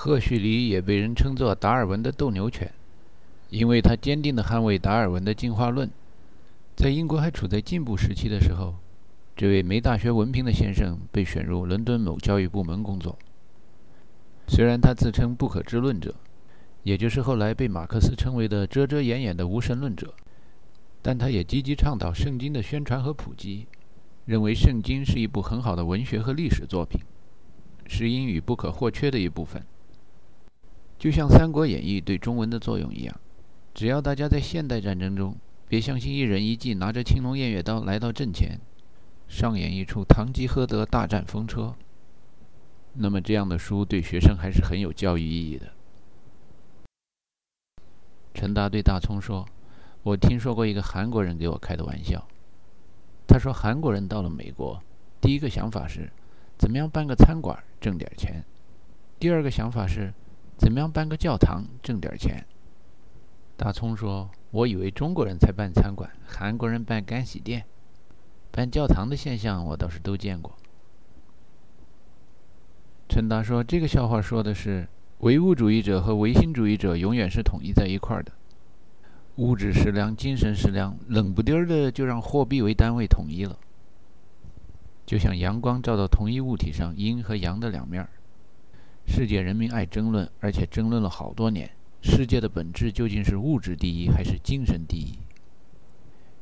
赫胥黎也被人称作达尔文的斗牛犬，因为他坚定地捍卫达尔文的进化论。在英国还处在进步时期的时候，这位没大学文凭的先生被选入伦敦某教育部门工作。虽然他自称不可知论者，也就是后来被马克思称为的遮遮掩掩的无神论者，但他也积极倡导圣经的宣传和普及，认为圣经是一部很好的文学和历史作品，是英语不可或缺的一部分。就像《三国演义》对中文的作用一样，只要大家在现代战争中。别相信一人一骑拿着青龙偃月刀来到阵前，上演一出堂吉诃德大战风车。那么这样的书对学生还是很有教育意义的。陈达对大葱说：“我听说过一个韩国人给我开的玩笑。他说韩国人到了美国，第一个想法是，怎么样办个餐馆挣点钱；第二个想法是，怎么样办个教堂挣点钱。”大葱说。我以为中国人才办餐馆，韩国人办干洗店、办教堂的现象，我倒是都见过。陈达说：“这个笑话说的是，唯物主义者和唯心主义者永远是统一在一块儿的。物质食粮、精神食粮，冷不丁儿的就让货币为单位统一了。就像阳光照到同一物体上，阴和阳的两面儿。世界人民爱争论，而且争论了好多年。”世界的本质究竟是物质第一还是精神第一？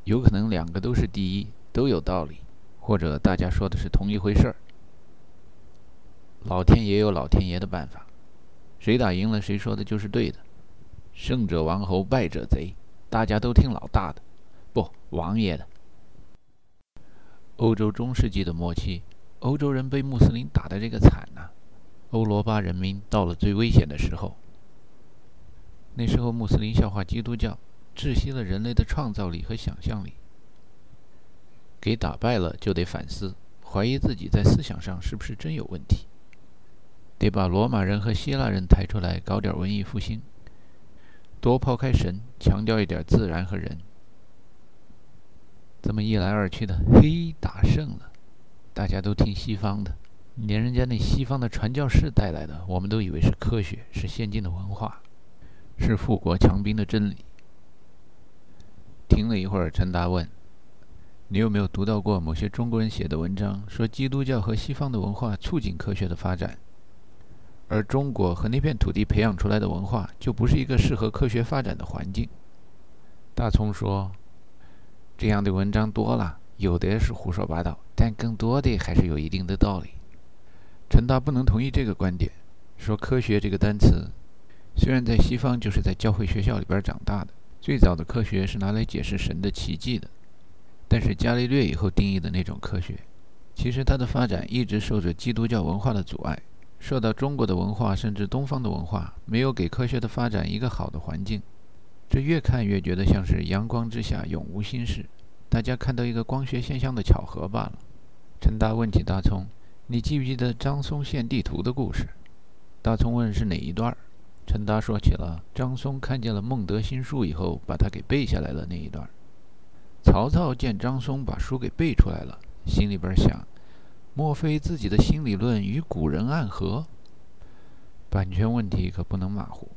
有可能两个都是第一，都有道理，或者大家说的是同一回事儿。老天爷有老天爷的办法，谁打赢了谁说的就是对的。胜者王侯，败者贼，大家都听老大的，不王爷的。欧洲中世纪的末期，欧洲人被穆斯林打的这个惨呐，欧罗巴人民到了最危险的时候。那时候，穆斯林笑话基督教，窒息了人类的创造力和想象力。给打败了，就得反思，怀疑自己在思想上是不是真有问题。得把罗马人和希腊人抬出来，搞点文艺复兴，多抛开神，强调一点自然和人。这么一来二去的，嘿，打胜了，大家都听西方的，连人家那西方的传教士带来的，我们都以为是科学，是先进的文化。是富国强兵的真理。听了一会儿，陈达问：“你有没有读到过某些中国人写的文章，说基督教和西方的文化促进科学的发展，而中国和那片土地培养出来的文化就不是一个适合科学发展的环境？”大葱说：“这样的文章多了，有的是胡说八道，但更多的还是有一定的道理。”陈达不能同意这个观点，说“科学”这个单词。虽然在西方就是在教会学校里边长大的，最早的科学是拿来解释神的奇迹的，但是伽利略以后定义的那种科学，其实它的发展一直受着基督教文化的阻碍，受到中国的文化甚至东方的文化没有给科学的发展一个好的环境，这越看越觉得像是阳光之下永无心事，大家看到一个光学现象的巧合罢了。陈达问起大葱：“你记不记得张松献地图的故事？”大葱问：“是哪一段？”陈达说起了张松看见了孟德新书以后，把它给背下来了那一段。曹操见张松把书给背出来了，心里边想：莫非自己的新理论与古人暗合？版权问题可不能马虎。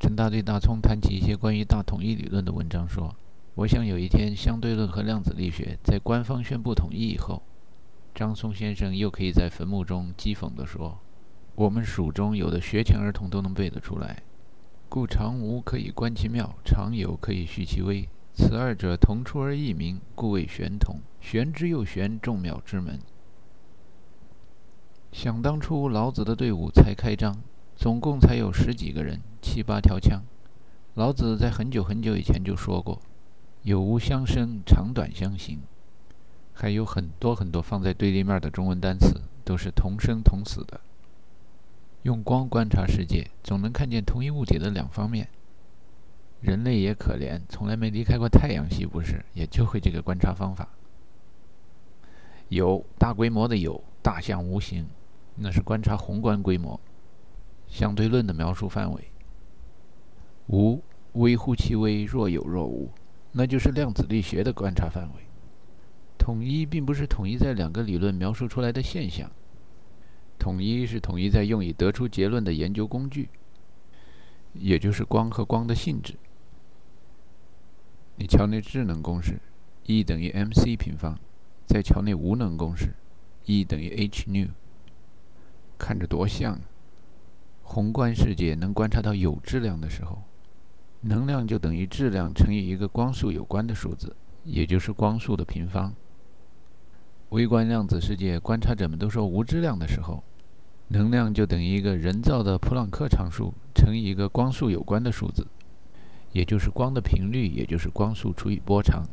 陈达对大葱谈起一些关于大统一理论的文章，说：“我想有一天相对论和量子力学在官方宣布统一以后，张松先生又可以在坟墓中讥讽地说。”我们蜀中有的学前儿童都能背得出来，故常无可以观其妙，常有可以续其微。此二者同出而异名，故谓玄同。玄之又玄，众妙之门。想当初老子的队伍才开张，总共才有十几个人，七八条枪。老子在很久很久以前就说过：“有无相生，长短相形。”还有很多很多放在对立面的中文单词，都是同生同死的。用光观察世界，总能看见同一物体的两方面。人类也可怜，从来没离开过太阳系，不是？也就会这个观察方法。有大规模的有，大象无形，那是观察宏观规模。相对论的描述范围。无微乎其微，若有若无，那就是量子力学的观察范围。统一并不是统一在两个理论描述出来的现象。统一是统一在用以得出结论的研究工具，也就是光和光的性质。你瞧那质能公式，E 等于 mc 平方，再瞧那无能公式，E 等于 h nu，看着多像。宏观世界能观察到有质量的时候，能量就等于质量乘以一个光速有关的数字，也就是光速的平方。微观量子世界观察者们都说无质量的时候，能量就等于一个人造的普朗克常数乘以一个光速有关的数字，也就是光的频率，也就是光速除以波长。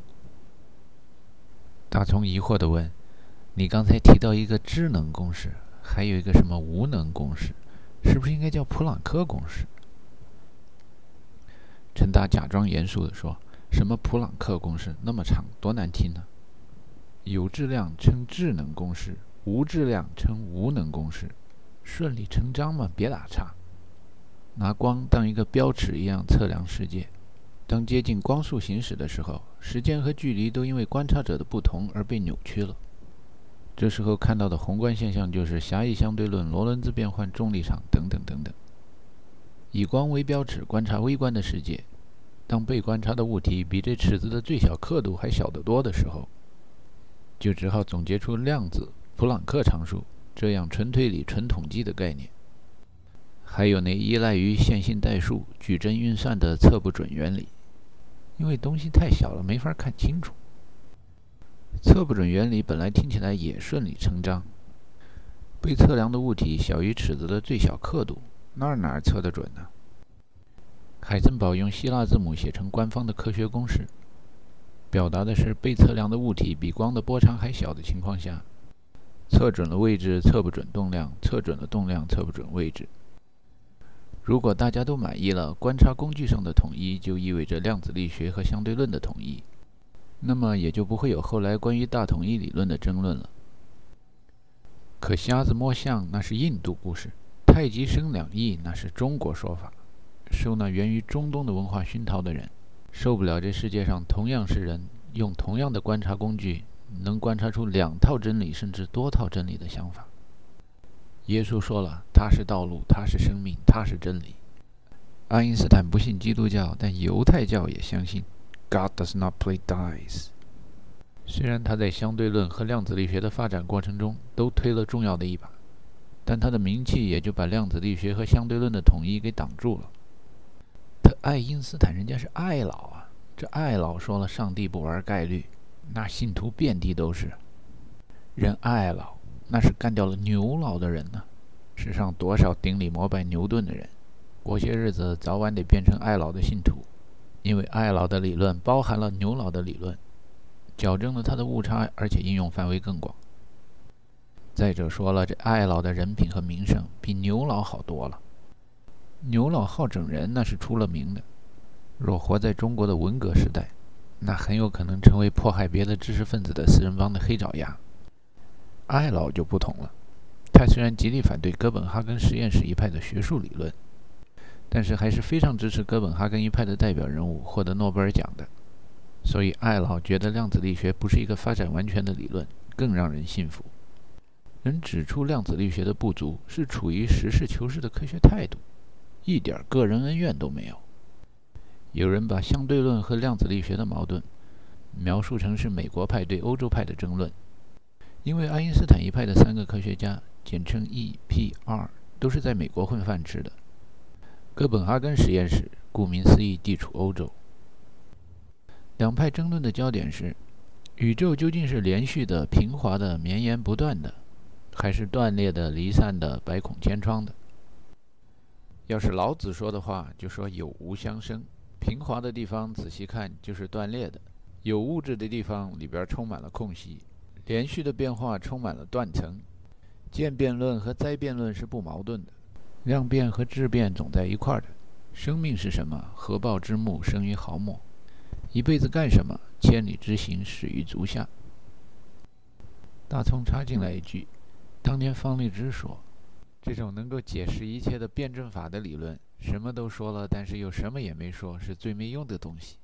大葱疑惑地问：“你刚才提到一个智能公式，还有一个什么无能公式，是不是应该叫普朗克公式？”陈达假装严肃地说：“什么普朗克公式那么长，多难听呢？”有质量称智能公式，无质量称无能公式，顺理成章嘛，别打岔。拿光当一个标尺一样测量世界，当接近光速行驶的时候，时间和距离都因为观察者的不同而被扭曲了。这时候看到的宏观现象就是狭义相对论、罗伦兹变换、重力场等等等等。以光为标尺观察微观的世界，当被观察的物体比这尺子的最小刻度还小得多的时候。就只好总结出量子普朗克常数这样纯推理、纯统计的概念，还有那依赖于线性代数、矩阵运算的测不准原理，因为东西太小了，没法看清楚。测不准原理本来听起来也顺理成章，被测量的物体小于尺子的最小刻度，那儿哪儿测得准呢？海森堡用希腊字母写成官方的科学公式。表达的是被测量的物体比光的波长还小的情况下，测准了位置，测不准动量；测准了动量，测不准位置。如果大家都满意了，观察工具上的统一就意味着量子力学和相对论的统一，那么也就不会有后来关于大统一理论的争论了。可瞎子摸象那是印度故事，太极生两仪那是中国说法，受那源于中东的文化熏陶的人。受不了这世界上同样是人，用同样的观察工具，能观察出两套真理甚至多套真理的想法。耶稣说了，他是道路，他是生命，他是真理。爱因斯坦不信基督教，但犹太教也相信 God does not play dice。虽然他在相对论和量子力学的发展过程中都推了重要的一把，但他的名气也就把量子力学和相对论的统一给挡住了。爱因斯坦人家是爱老啊，这爱老说了，上帝不玩概率，那信徒遍地都是。人爱老，那是干掉了牛老的人呢。世上多少顶礼膜拜牛顿的人，过些日子早晚得变成爱老的信徒，因为爱老的理论包含了牛老的理论，矫正了他的误差，而且应用范围更广。再者说了，这爱老的人品和名声比牛老好多了。牛老好整人，那是出了名的。若活在中国的文革时代，那很有可能成为迫害别的知识分子的四人帮的黑爪牙。艾老就不同了，他虽然极力反对哥本哈根实验室一派的学术理论，但是还是非常支持哥本哈根一派的代表人物获得诺贝尔奖的。所以艾老觉得量子力学不是一个发展完全的理论，更让人信服。能指出量子力学的不足，是处于实事求是的科学态度。一点个人恩怨都没有。有人把相对论和量子力学的矛盾描述成是美国派对欧洲派的争论，因为爱因斯坦一派的三个科学家，简称 E.P.R，都是在美国混饭吃的。哥本哈根实验室顾名思义地处欧洲。两派争论的焦点是：宇宙究竟是连续的、平滑的、绵延不断的，还是断裂的、离散的、百孔千疮的？要是老子说的话，就说有无相生。平滑的地方仔细看就是断裂的，有物质的地方里边充满了空隙，连续的变化充满了断层。渐变论和灾变论是不矛盾的，量变和质变总在一块儿的。生命是什么？合抱之木，生于毫末。一辈子干什么？千里之行，始于足下。大葱插进来一句：当年方立之说。这种能够解释一切的辩证法的理论，什么都说了，但是又什么也没说，是最没用的东西。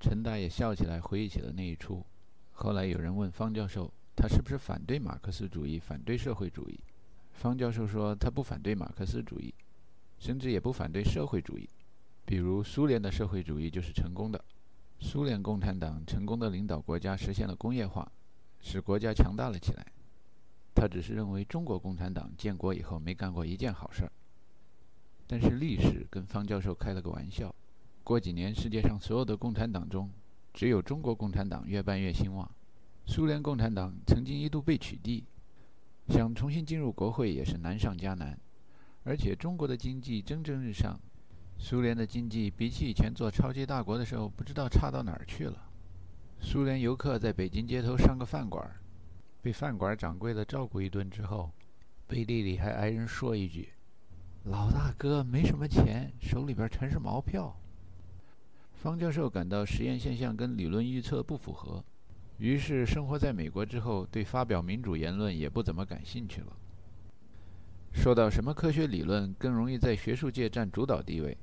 陈达也笑起来，回忆起了那一出。后来有人问方教授，他是不是反对马克思主义，反对社会主义？方教授说，他不反对马克思主义，甚至也不反对社会主义。比如，苏联的社会主义就是成功的。苏联共产党成功的领导国家实现了工业化，使国家强大了起来。他只是认为中国共产党建国以后没干过一件好事儿。但是历史跟方教授开了个玩笑：过几年世界上所有的共产党中，只有中国共产党越办越兴旺。苏联共产党曾经一度被取缔，想重新进入国会也是难上加难。而且中国的经济蒸蒸日上。苏联的经济比起以前做超级大国的时候，不知道差到哪儿去了。苏联游客在北京街头上个饭馆，被饭馆掌柜的照顾一顿之后，背地里还挨人说一句：“老大哥没什么钱，手里边全是毛票。”方教授感到实验现象跟理论预测不符合，于是生活在美国之后，对发表民主言论也不怎么感兴趣了。说到什么科学理论更容易在学术界占主导地位？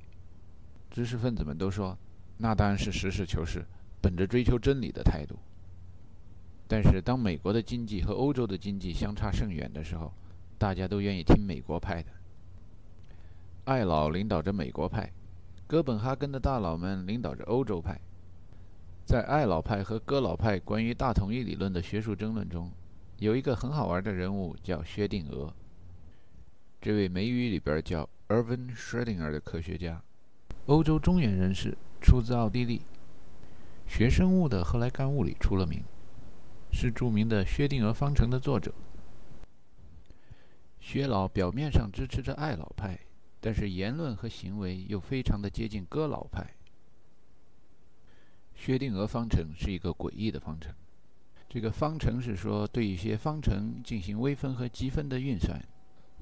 知识分子们都说，那当然是实事求是，本着追求真理的态度。但是，当美国的经济和欧洲的经济相差甚远的时候，大家都愿意听美国派的。艾老领导着美国派，哥本哈根的大佬们领导着欧洲派。在艾老派和哥老派关于大统一理论的学术争论中，有一个很好玩的人物叫薛定谔。这位美语里边叫 Erwin Schrödinger 的科学家。欧洲中原人士，出自奥地利，学生物的，后来干物理出了名，是著名的薛定谔方程的作者。薛老表面上支持着爱老派，但是言论和行为又非常的接近哥老派。薛定谔方程是一个诡异的方程，这个方程是说对一些方程进行微分和积分的运算，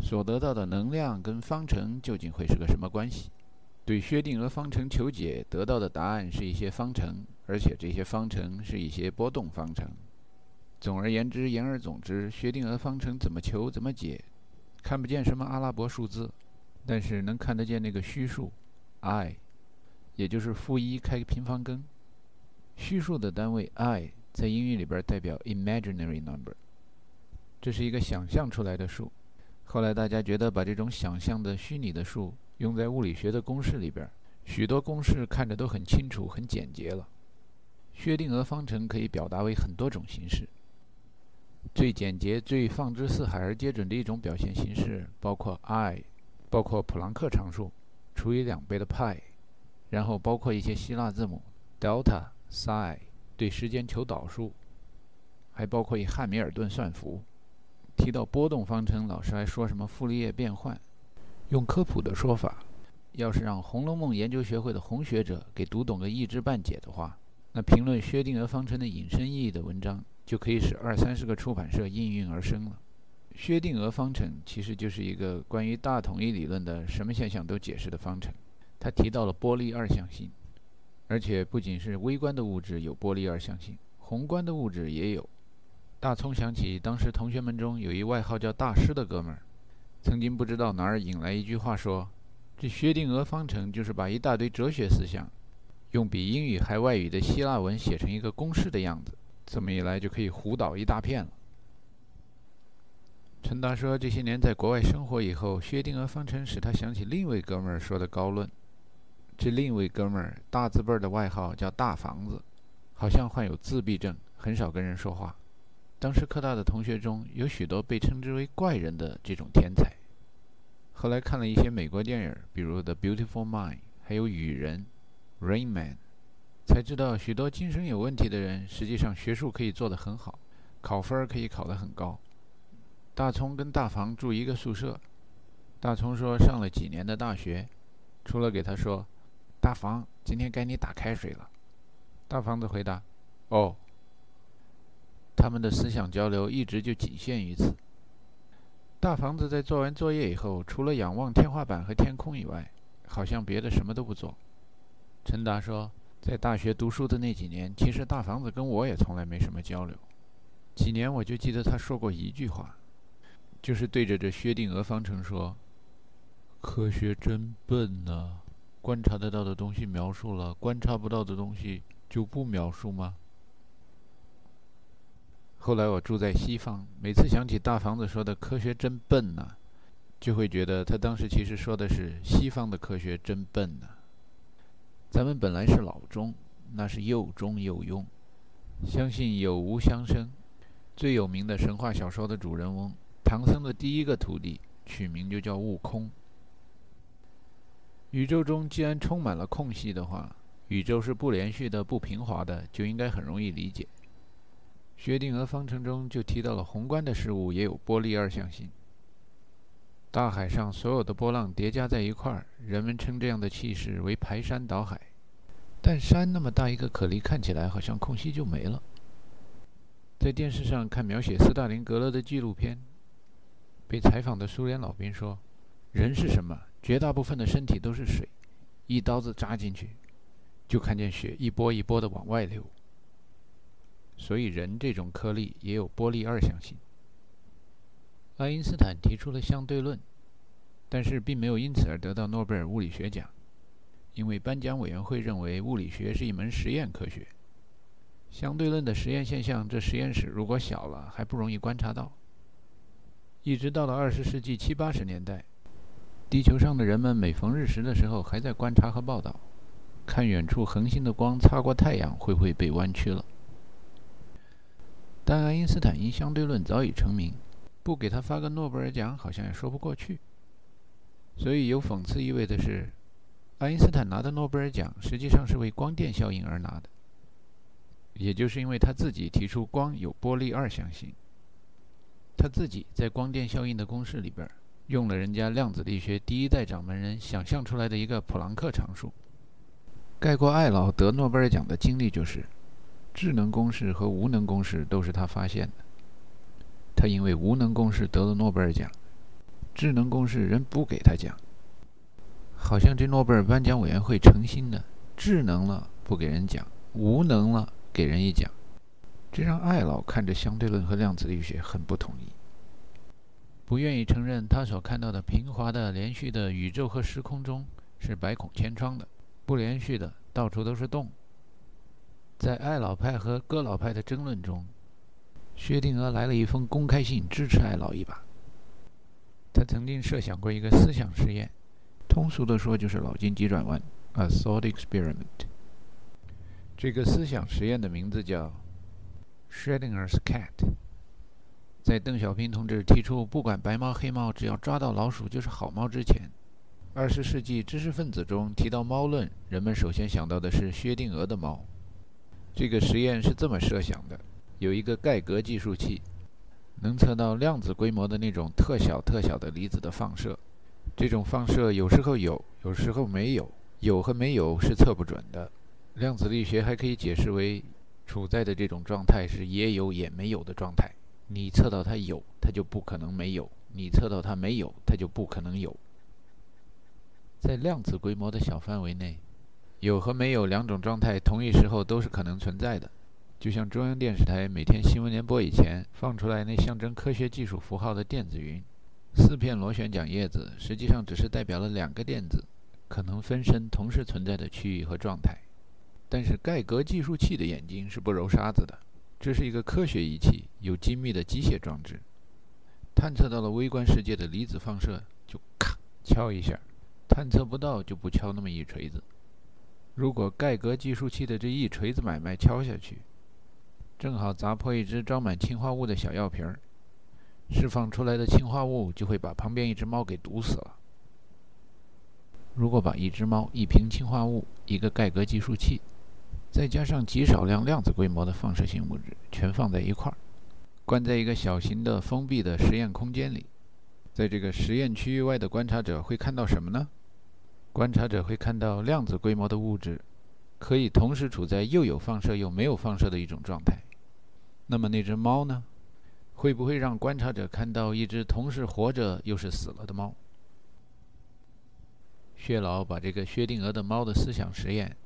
所得到的能量跟方程究竟会是个什么关系？对薛定谔方程求解，得到的答案是一些方程，而且这些方程是一些波动方程。总而言之，言而总之，薛定谔方程怎么求怎么解，看不见什么阿拉伯数字，但是能看得见那个虚数，i，也就是负一开平方根。虚数的单位 i 在英语里边代表 imaginary number，这是一个想象出来的数。后来大家觉得把这种想象的虚拟的数。用在物理学的公式里边，许多公式看着都很清楚、很简洁了。薛定谔方程可以表达为很多种形式。最简洁、最放之四海而皆准的一种表现形式，包括 i，包括普朗克常数除以两倍的派，然后包括一些希腊字母 delta、si 对时间求导数，还包括以汉密尔顿算符。提到波动方程，老师还说什么傅立叶变换。用科普的说法，要是让《红楼梦》研究学会的红学者给读懂个一知半解的话，那评论薛定谔方程的引申意义的文章就可以使二三十个出版社应运而生了。薛定谔方程其实就是一个关于大统一理论的什么现象都解释的方程。他提到了波粒二象性，而且不仅是微观的物质有波粒二象性，宏观的物质也有。大葱想起当时同学们中有一外号叫大师的哥们儿。曾经不知道哪儿引来一句话说：“这薛定谔方程就是把一大堆哲学思想，用比英语还外语的希腊文写成一个公式的样子，这么一来就可以胡倒一大片了。”陈达说：“这些年在国外生活以后，薛定谔方程使他想起另一位哥们儿说的高论。这另一位哥们儿大字辈儿的外号叫大房子，好像患有自闭症，很少跟人说话。”当时科大的同学中有许多被称之为怪人的这种天才。后来看了一些美国电影，比如《The Beautiful Mind》，还有《雨人》（Rain Man），才知道许多精神有问题的人，实际上学术可以做得很好，考分儿可以考得很高。大葱跟大房住一个宿舍，大葱说上了几年的大学，除了给他说：“大房，今天该你打开水了。”大房子回答：“哦。”他们的思想交流一直就仅限于此。大房子在做完作业以后，除了仰望天花板和天空以外，好像别的什么都不做。陈达说，在大学读书的那几年，其实大房子跟我也从来没什么交流。几年我就记得他说过一句话，就是对着这薛定谔方程说：“科学真笨呐，观察得到的东西描述了，观察不到的东西就不描述吗？”后来我住在西方，每次想起大房子说的“科学真笨呐”，就会觉得他当时其实说的是西方的科学真笨呐。咱们本来是老中，那是又中又庸，相信有无相生。最有名的神话小说的主人翁唐僧的第一个徒弟，取名就叫悟空。宇宙中既然充满了空隙的话，宇宙是不连续的、不平滑的，就应该很容易理解。薛定谔方程中就提到了宏观的事物也有波粒二象性。大海上所有的波浪叠加在一块儿，人们称这样的气势为排山倒海。但山那么大一个颗粒，看起来好像空隙就没了。在电视上看描写斯大林格勒的纪录片，被采访的苏联老兵说：“人是什么？绝大部分的身体都是水，一刀子扎进去，就看见血一波一波的往外流。所以人这种颗粒也有波粒二象性。”爱因斯坦提出了相对论，但是并没有因此而得到诺贝尔物理学奖，因为颁奖委员会认为物理学是一门实验科学。相对论的实验现象，这实验室如果小了还不容易观察到。一直到了二十世纪七八十年代，地球上的人们每逢日食的时候还在观察和报道，看远处恒星的光擦过太阳会不会被弯曲了。但爱因斯坦因相对论早已成名。不给他发个诺贝尔奖，好像也说不过去。所以有讽刺意味的是，爱因斯坦拿的诺贝尔奖实际上是为光电效应而拿的。也就是因为他自己提出光有波粒二象性，他自己在光电效应的公式里边用了人家量子力学第一代掌门人想象出来的一个普朗克常数。盖过艾劳得诺贝尔奖的经历就是，智能公式和无能公式都是他发现的。他因为无能公式得了诺贝尔奖，智能公式人不给他奖，好像这诺贝尔颁奖委员会诚心的，智能了不给人奖，无能了给人一奖，这让艾老看着相对论和量子力学很不同意，不愿意承认他所看到的平滑的连续的宇宙和时空中是百孔千疮的，不连续的到处都是洞。在艾老派和哥老派的争论中。薛定谔来了一封公开信，支持艾劳一把。他曾经设想过一个思想实验，通俗的说就是脑筋急转弯 （a thought experiment）。这个思想实验的名字叫 Schrödinger's cat。在邓小平同志提出“不管白猫黑猫，只要抓到老鼠就是好猫”之前，二十世纪知识分子中提到猫论，人们首先想到的是薛定谔的猫。这个实验是这么设想的。有一个盖格计数器，能测到量子规模的那种特小特小的离子的放射。这种放射有时候有，有时候没有。有和没有是测不准的。量子力学还可以解释为，处在的这种状态是也有也没有的状态。你测到它有，它就不可能没有；你测到它没有，它就不可能有。在量子规模的小范围内，有和没有两种状态同一时候都是可能存在的。就像中央电视台每天新闻联播以前放出来那象征科学技术符号的电子云，四片螺旋桨叶子实际上只是代表了两个电子可能分身同时存在的区域和状态。但是盖格计数器的眼睛是不揉沙子的，这是一个科学仪器，有精密的机械装置。探测到了微观世界的离子放射，就咔敲一下；探测不到就不敲那么一锤子。如果盖格计数器的这一锤子买卖敲下去，正好砸破一只装满氰化物的小药瓶儿，释放出来的氰化物就会把旁边一只猫给毒死了。如果把一只猫、一瓶氰化物、一个盖格计数器，再加上极少量量子规模的放射性物质，全放在一块儿，关在一个小型的封闭的实验空间里，在这个实验区域外的观察者会看到什么呢？观察者会看到量子规模的物质可以同时处在又有放射又没有放射的一种状态。那么那只猫呢？会不会让观察者看到一只同时活着又是死了的猫？薛老把这个薛定谔的猫的思想实验，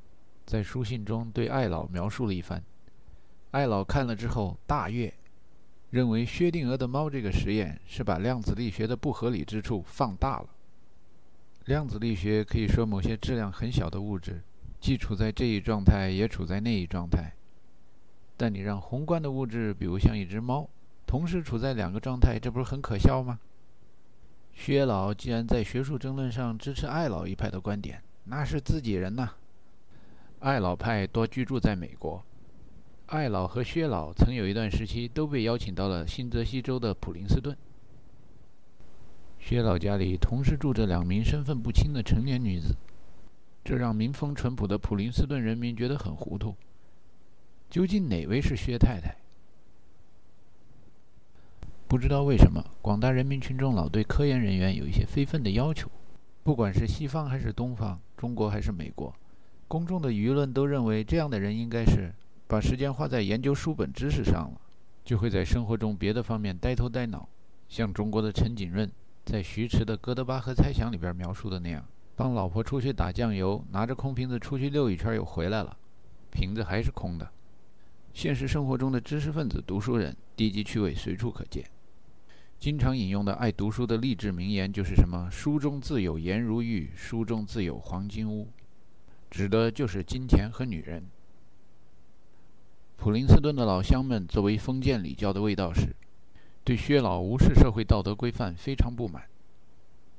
在书信中对艾老描述了一番。艾老看了之后大悦，认为薛定谔的猫这个实验是把量子力学的不合理之处放大了。量子力学可以说某些质量很小的物质，既处在这一状态，也处在那一状态。但你让宏观的物质，比如像一只猫，同时处在两个状态，这不是很可笑吗？薛老既然在学术争论上支持爱老一派的观点，那是自己人呐。爱老派多居住在美国，爱老和薛老曾有一段时期都被邀请到了新泽西州的普林斯顿。薛老家里同时住着两名身份不清的成年女子，这让民风淳朴的普林斯顿人民觉得很糊涂。究竟哪位是薛太太？不知道为什么，广大人民群众老对科研人员有一些非分的要求。不管是西方还是东方，中国还是美国，公众的舆论都认为这样的人应该是把时间花在研究书本知识上了，就会在生活中别的方面呆头呆脑。像中国的陈景润在徐迟的《哥德巴赫猜想》里边描述的那样，帮老婆出去打酱油，拿着空瓶子出去溜一圈又回来了，瓶子还是空的。现实生活中的知识分子、读书人，低级趣味随处可见。经常引用的爱读书的励志名言就是什么“书中自有颜如玉，书中自有黄金屋”，指的就是金钱和女人。普林斯顿的老乡们作为封建礼教的卫道士，对薛老无视社会道德规范非常不满，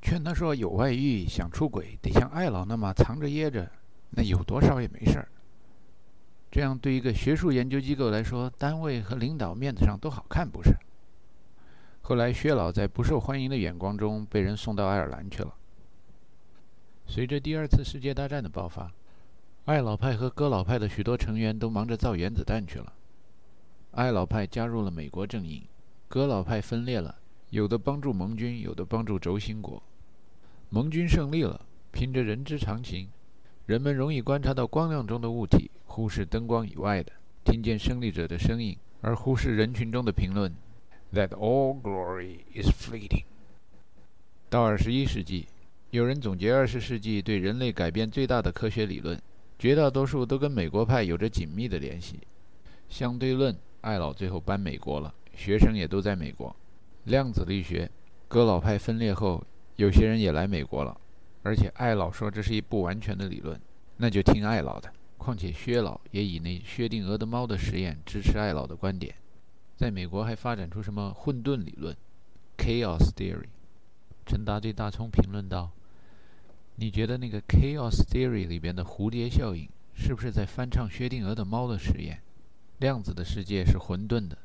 劝他说：“有外遇想出轨，得像艾老那么藏着掖着，那有多少也没事儿。这样对一个学术研究机构来说，单位和领导面子上都好看，不是？”后来，薛老在不受欢迎的眼光中被人送到爱尔兰去了。随着第二次世界大战的爆发，爱老派和哥老派的许多成员都忙着造原子弹去了。爱老派加入了美国阵营，哥老派分裂了，有的帮助盟军，有的帮助轴心国。盟军胜利了，凭着人之常情，人们容易观察到光亮中的物体，忽视灯光以外的，听见胜利者的声音，而忽视人群中的评论。That all glory is fleeting。到二十一世纪，有人总结二十世纪对人类改变最大的科学理论，绝大多数都跟美国派有着紧密的联系。相对论，艾老最后搬美国了，学生也都在美国。量子力学，哥老派分裂后，有些人也来美国了。而且艾老说这是一不完全的理论，那就听艾老的。况且薛老也以那薛定谔的猫的实验支持艾老的观点。在美国还发展出什么混沌理论 （Chaos Theory）？陈达对大葱评论道：“你觉得那个 Chaos Theory 里边的蝴蝶效应是不是在翻唱薛定谔的猫的实验？量子的世界是混沌的，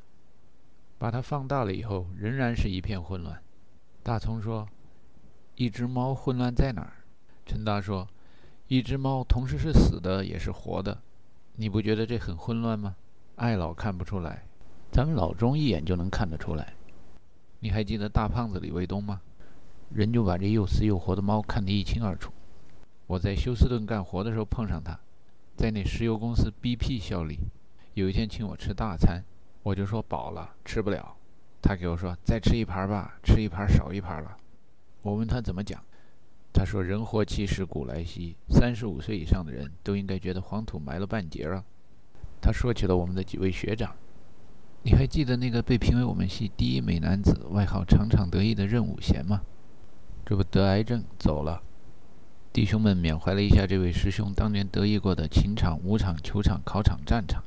把它放大了以后仍然是一片混乱。”大葱说：“一只猫混乱在哪儿？”陈达说：“一只猫同时是死的也是活的，你不觉得这很混乱吗？”艾老看不出来。咱们老钟一眼就能看得出来。你还记得大胖子李卫东吗？人就把这又死又活的猫看得一清二楚。我在休斯顿干活的时候碰上他，在那石油公司 BP 效力。有一天请我吃大餐，我就说饱了，吃不了。他给我说再吃一盘吧，吃一盘少一盘了。我问他怎么讲，他说人活七十古来稀，三十五岁以上的人都应该觉得黄土埋了半截啊。他说起了我们的几位学长。你还记得那个被评为我们系第一美男子、外号“场场得意”的任武贤吗？这不得癌症走了。弟兄们缅怀了一下这位师兄当年得意过的琴场、舞场、球场、考场、战场。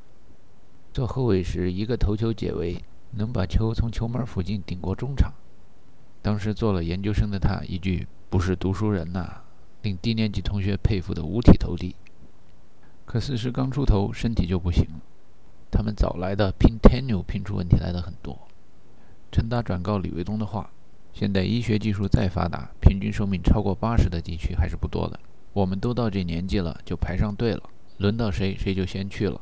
做后卫时，一个头球解围，能把球从球门附近顶过中场。当时做了研究生的他，一句“不是读书人呐”，令低年级同学佩服得五体投地。可四十刚出头，身体就不行了。他们早来的拼 tenure 拼出问题来的很多。陈达转告李卫东的话：现代医学技术再发达，平均寿命超过八十的地区还是不多的。我们都到这年纪了，就排上队了，轮到谁谁就先去了。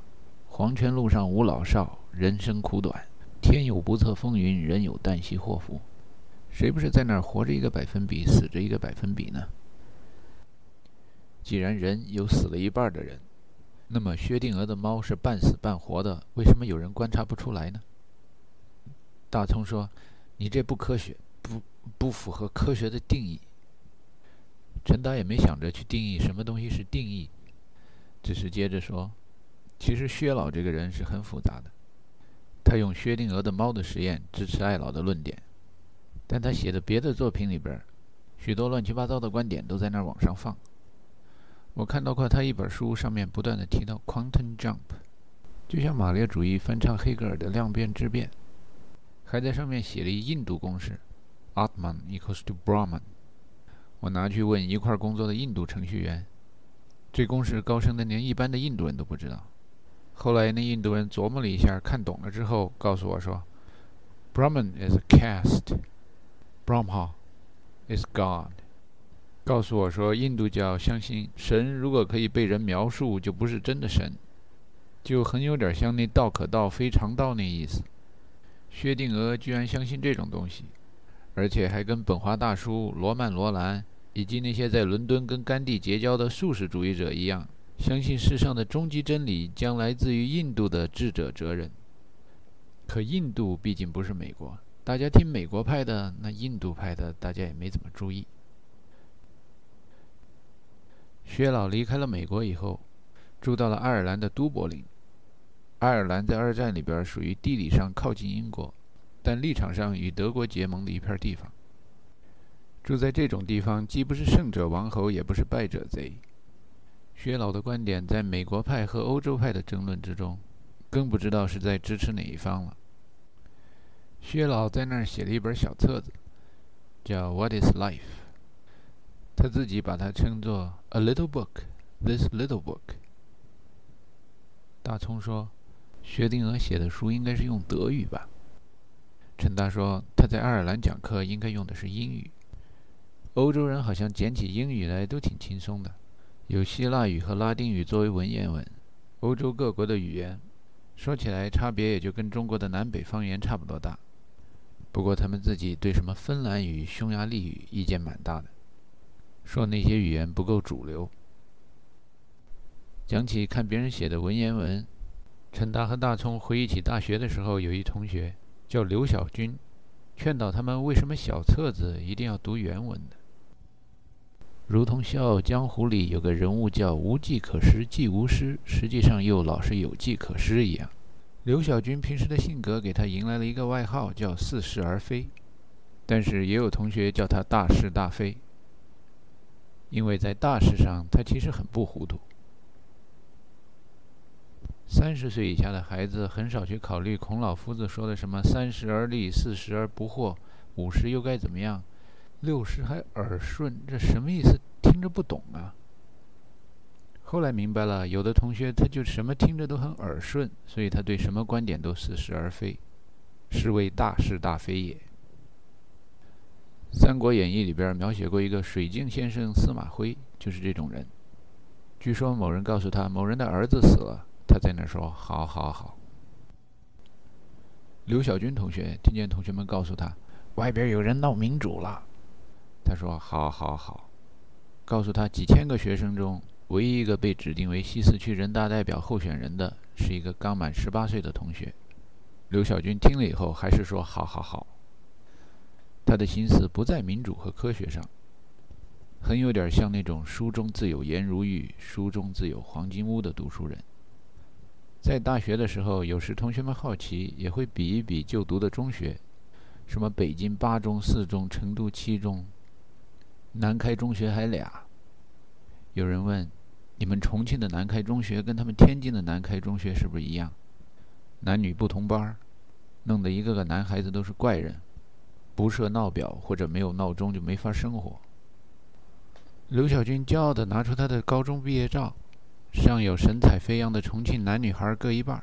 黄泉路上无老少，人生苦短，天有不测风云，人有旦夕祸福。谁不是在那儿活着一个百分比，死着一个百分比呢？既然人有死了一半的人。那么，薛定谔的猫是半死半活的，为什么有人观察不出来呢？大葱说：“你这不科学，不不符合科学的定义。”陈达也没想着去定义什么东西是定义，只是接着说：“其实薛老这个人是很复杂的，他用薛定谔的猫的实验支持艾老的论点，但他写的别的作品里边，许多乱七八糟的观点都在那儿往上放。”我看到过他一本书，上面不断的提到 quantum jump，就像马列主义翻唱黑格尔的量变质变，还在上面写了一印度公式，Atman equals to Brahman。我拿去问一块工作的印度程序员，这公式高深的连一般的印度人都不知道。后来那印度人琢磨了一下，看懂了之后，告诉我说：“Brahman is a caste Brahma is God。”告诉我说，印度教相信神如果可以被人描述，就不是真的神，就很有点像那“道可道，非常道”那意思。薛定谔居然相信这种东西，而且还跟本华大叔罗曼·罗兰以及那些在伦敦跟甘地结交的素食主义者一样。相信世上的终极真理将来自于印度的智者哲人。可印度毕竟不是美国，大家听美国派的，那印度派的大家也没怎么注意。薛老离开了美国以后，住到了爱尔兰的都柏林。爱尔兰在二战里边属于地理上靠近英国，但立场上与德国结盟的一片地方。住在这种地方，既不是胜者王侯，也不是败者贼。薛老的观点在美国派和欧洲派的争论之中，更不知道是在支持哪一方了。薛老在那儿写了一本小册子，叫《What Is Life》，他自己把它称作 “A Little Book, This Little Book”。大葱说：“薛定谔写的书应该是用德语吧？”陈达说：“他在爱尔兰讲课应该用的是英语。欧洲人好像捡起英语来都挺轻松的。”有希腊语和拉丁语作为文言文，欧洲各国的语言，说起来差别也就跟中国的南北方言差不多大。不过他们自己对什么芬兰语、匈牙利语意见蛮大的，说那些语言不够主流。讲起看别人写的文言文，陈达和大葱回忆起大学的时候，有一同学叫刘小军，劝导他们为什么小册子一定要读原文的。如同《笑傲江湖》里有个人物叫“无计可施，既无师”，实际上又老是有计可施一样。刘小军平时的性格给他迎来了一个外号，叫“似是而非”。但是也有同学叫他“大是大非”，因为在大事上他其实很不糊涂。三十岁以下的孩子很少去考虑孔老夫子说的什么“三十而立，四十而不惑，五十又该怎么样”。六十还耳顺，这什么意思？听着不懂啊。后来明白了，有的同学他就什么听着都很耳顺，所以他对什么观点都似是而非，是为大是大非也。《三国演义》里边描写过一个水镜先生司马徽，就是这种人。据说某人告诉他某人的儿子死了，他在那说：“好好好。”刘小军同学听见同学们告诉他，外边有人闹民主了。他说：“好，好，好。”告诉他，几千个学生中，唯一一个被指定为西四区人大代表候选人的，是一个刚满十八岁的同学。刘小军听了以后，还是说：“好，好，好。”他的心思不在民主和科学上，很有点像那种书中自有颜如玉，书中自有黄金屋的读书人。在大学的时候，有时同学们好奇，也会比一比就读的中学，什么北京八中、四中、成都七中。南开中学还俩。有人问：“你们重庆的南开中学跟他们天津的南开中学是不是一样？男女不同班儿，弄得一个个男孩子都是怪人，不设闹表或者没有闹钟就没法生活。”刘小军骄傲地拿出他的高中毕业照，上有神采飞扬的重庆男女孩各一半，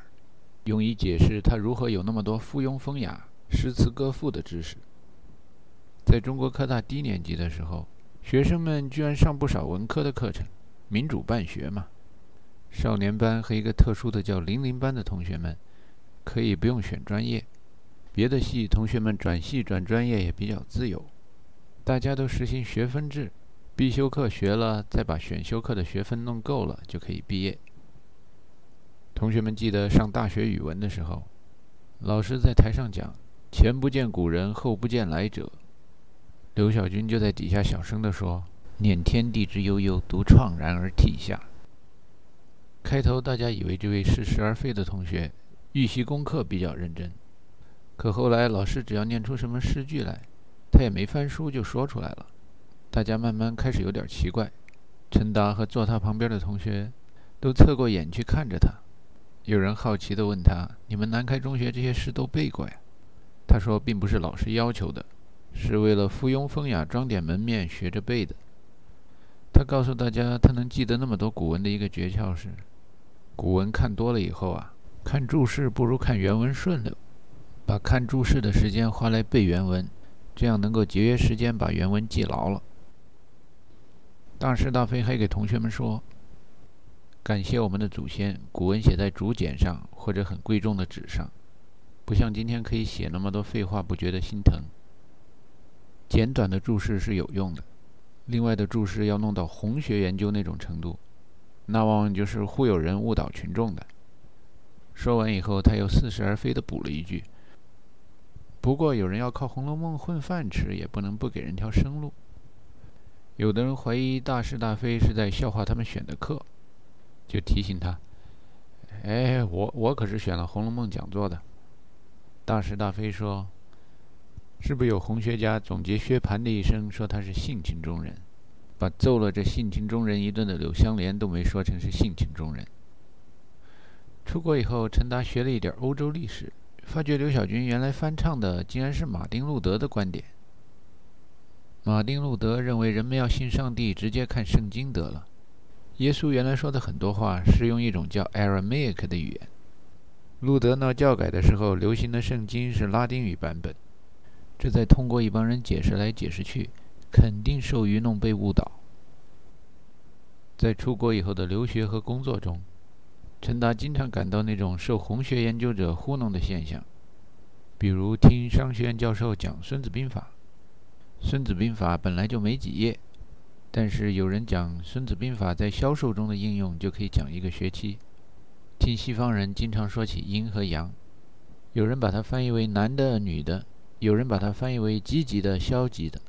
用以解释他如何有那么多附庸风雅、诗词歌赋的知识。在中国科大低年级的时候。学生们居然上不少文科的课程，民主办学嘛。少年班和一个特殊的叫零零班的同学们，可以不用选专业。别的系同学们转系转专业也比较自由。大家都实行学分制，必修课学了，再把选修课的学分弄够了就可以毕业。同学们记得上大学语文的时候，老师在台上讲：“前不见古人，后不见来者。”刘小军就在底下小声地说：“念天地之悠悠，独怆然而涕下。”开头大家以为这位似是而非的同学预习功课比较认真，可后来老师只要念出什么诗句来，他也没翻书就说出来了。大家慢慢开始有点奇怪。陈达和坐他旁边的同学都侧过眼去看着他。有人好奇地问他：“你们南开中学这些诗都背过呀？”他说：“并不是老师要求的。”是为了附庸风雅、装点门面、学着背的。他告诉大家，他能记得那么多古文的一个诀窍是：古文看多了以后啊，看注释不如看原文顺溜，把看注释的时间花来背原文，这样能够节约时间，把原文记牢了。大是大非还给同学们说：感谢我们的祖先，古文写在竹简上或者很贵重的纸上，不像今天可以写那么多废话，不觉得心疼。简短的注释是有用的。另外的注释要弄到红学研究那种程度，那往往就是忽悠人、误导群众的。说完以后，他又似是而非地补了一句：“不过有人要靠《红楼梦》混饭吃，也不能不给人条生路。”有的人怀疑大是大非是在笑话他们选的课，就提醒他：“哎，我我可是选了《红楼梦》讲座的。”大是大非说。是不是有红学家总结薛蟠的一生，说他是性情中人，把揍了这性情中人一顿的柳湘莲都没说成是性情中人。出国以后，陈达学了一点欧洲历史，发觉刘晓军原来翻唱的竟然是马丁路德的观点。马丁路德认为人们要信上帝，直接看圣经得了。耶稣原来说的很多话是用一种叫 Aramaic 的语言。路德闹教改的时候，流行的圣经是拉丁语版本。这再通过一帮人解释来解释去，肯定受愚弄被误导。在出国以后的留学和工作中，陈达经常感到那种受红学研究者糊弄的现象，比如听商学院教授讲《孙子兵法》，《孙子兵法》本来就没几页，但是有人讲《孙子兵法》在销售中的应用就可以讲一个学期。听西方人经常说起阴和阳，有人把它翻译为男的、女的。有人把它翻译为积极的、消极的，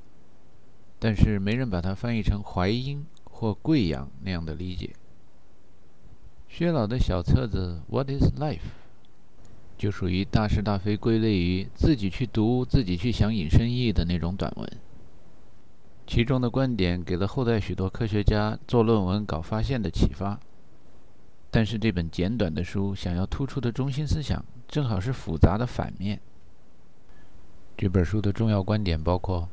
但是没人把它翻译成怀阴或贵阳那样的理解。薛老的小册子《What is Life》就属于大是大非归类于自己去读、自己去想引申意义的那种短文。其中的观点给了后代许多科学家做论文、搞发现的启发。但是这本简短的书想要突出的中心思想，正好是复杂的反面。这本书的重要观点包括：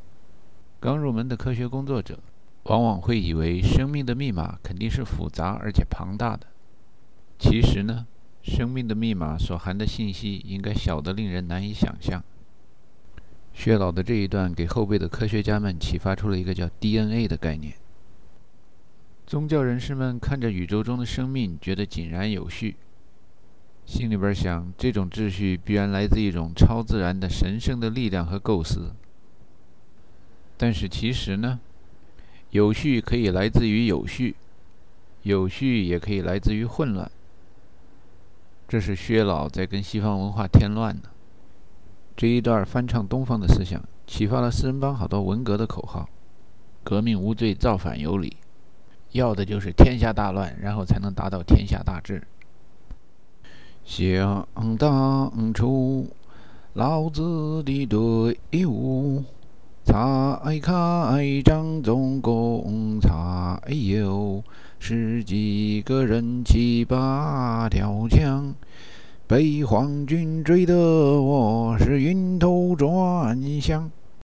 刚入门的科学工作者往往会以为生命的密码肯定是复杂而且庞大的。其实呢，生命的密码所含的信息应该小得令人难以想象。薛老的这一段给后辈的科学家们启发出了一个叫 DNA 的概念。宗教人士们看着宇宙中的生命，觉得井然有序。心里边想，这种秩序必然来自一种超自然的神圣的力量和构思。但是其实呢，有序可以来自于有序，有序也可以来自于混乱。这是薛老在跟西方文化添乱呢。这一段翻唱东方的思想，启发了四人帮好多文革的口号：革命无罪，造反有理，要的就是天下大乱，然后才能达到天下大治。想当初，老子的队伍才开张，总共才有十几个人，七八条枪，被皇军追得我是晕头转向。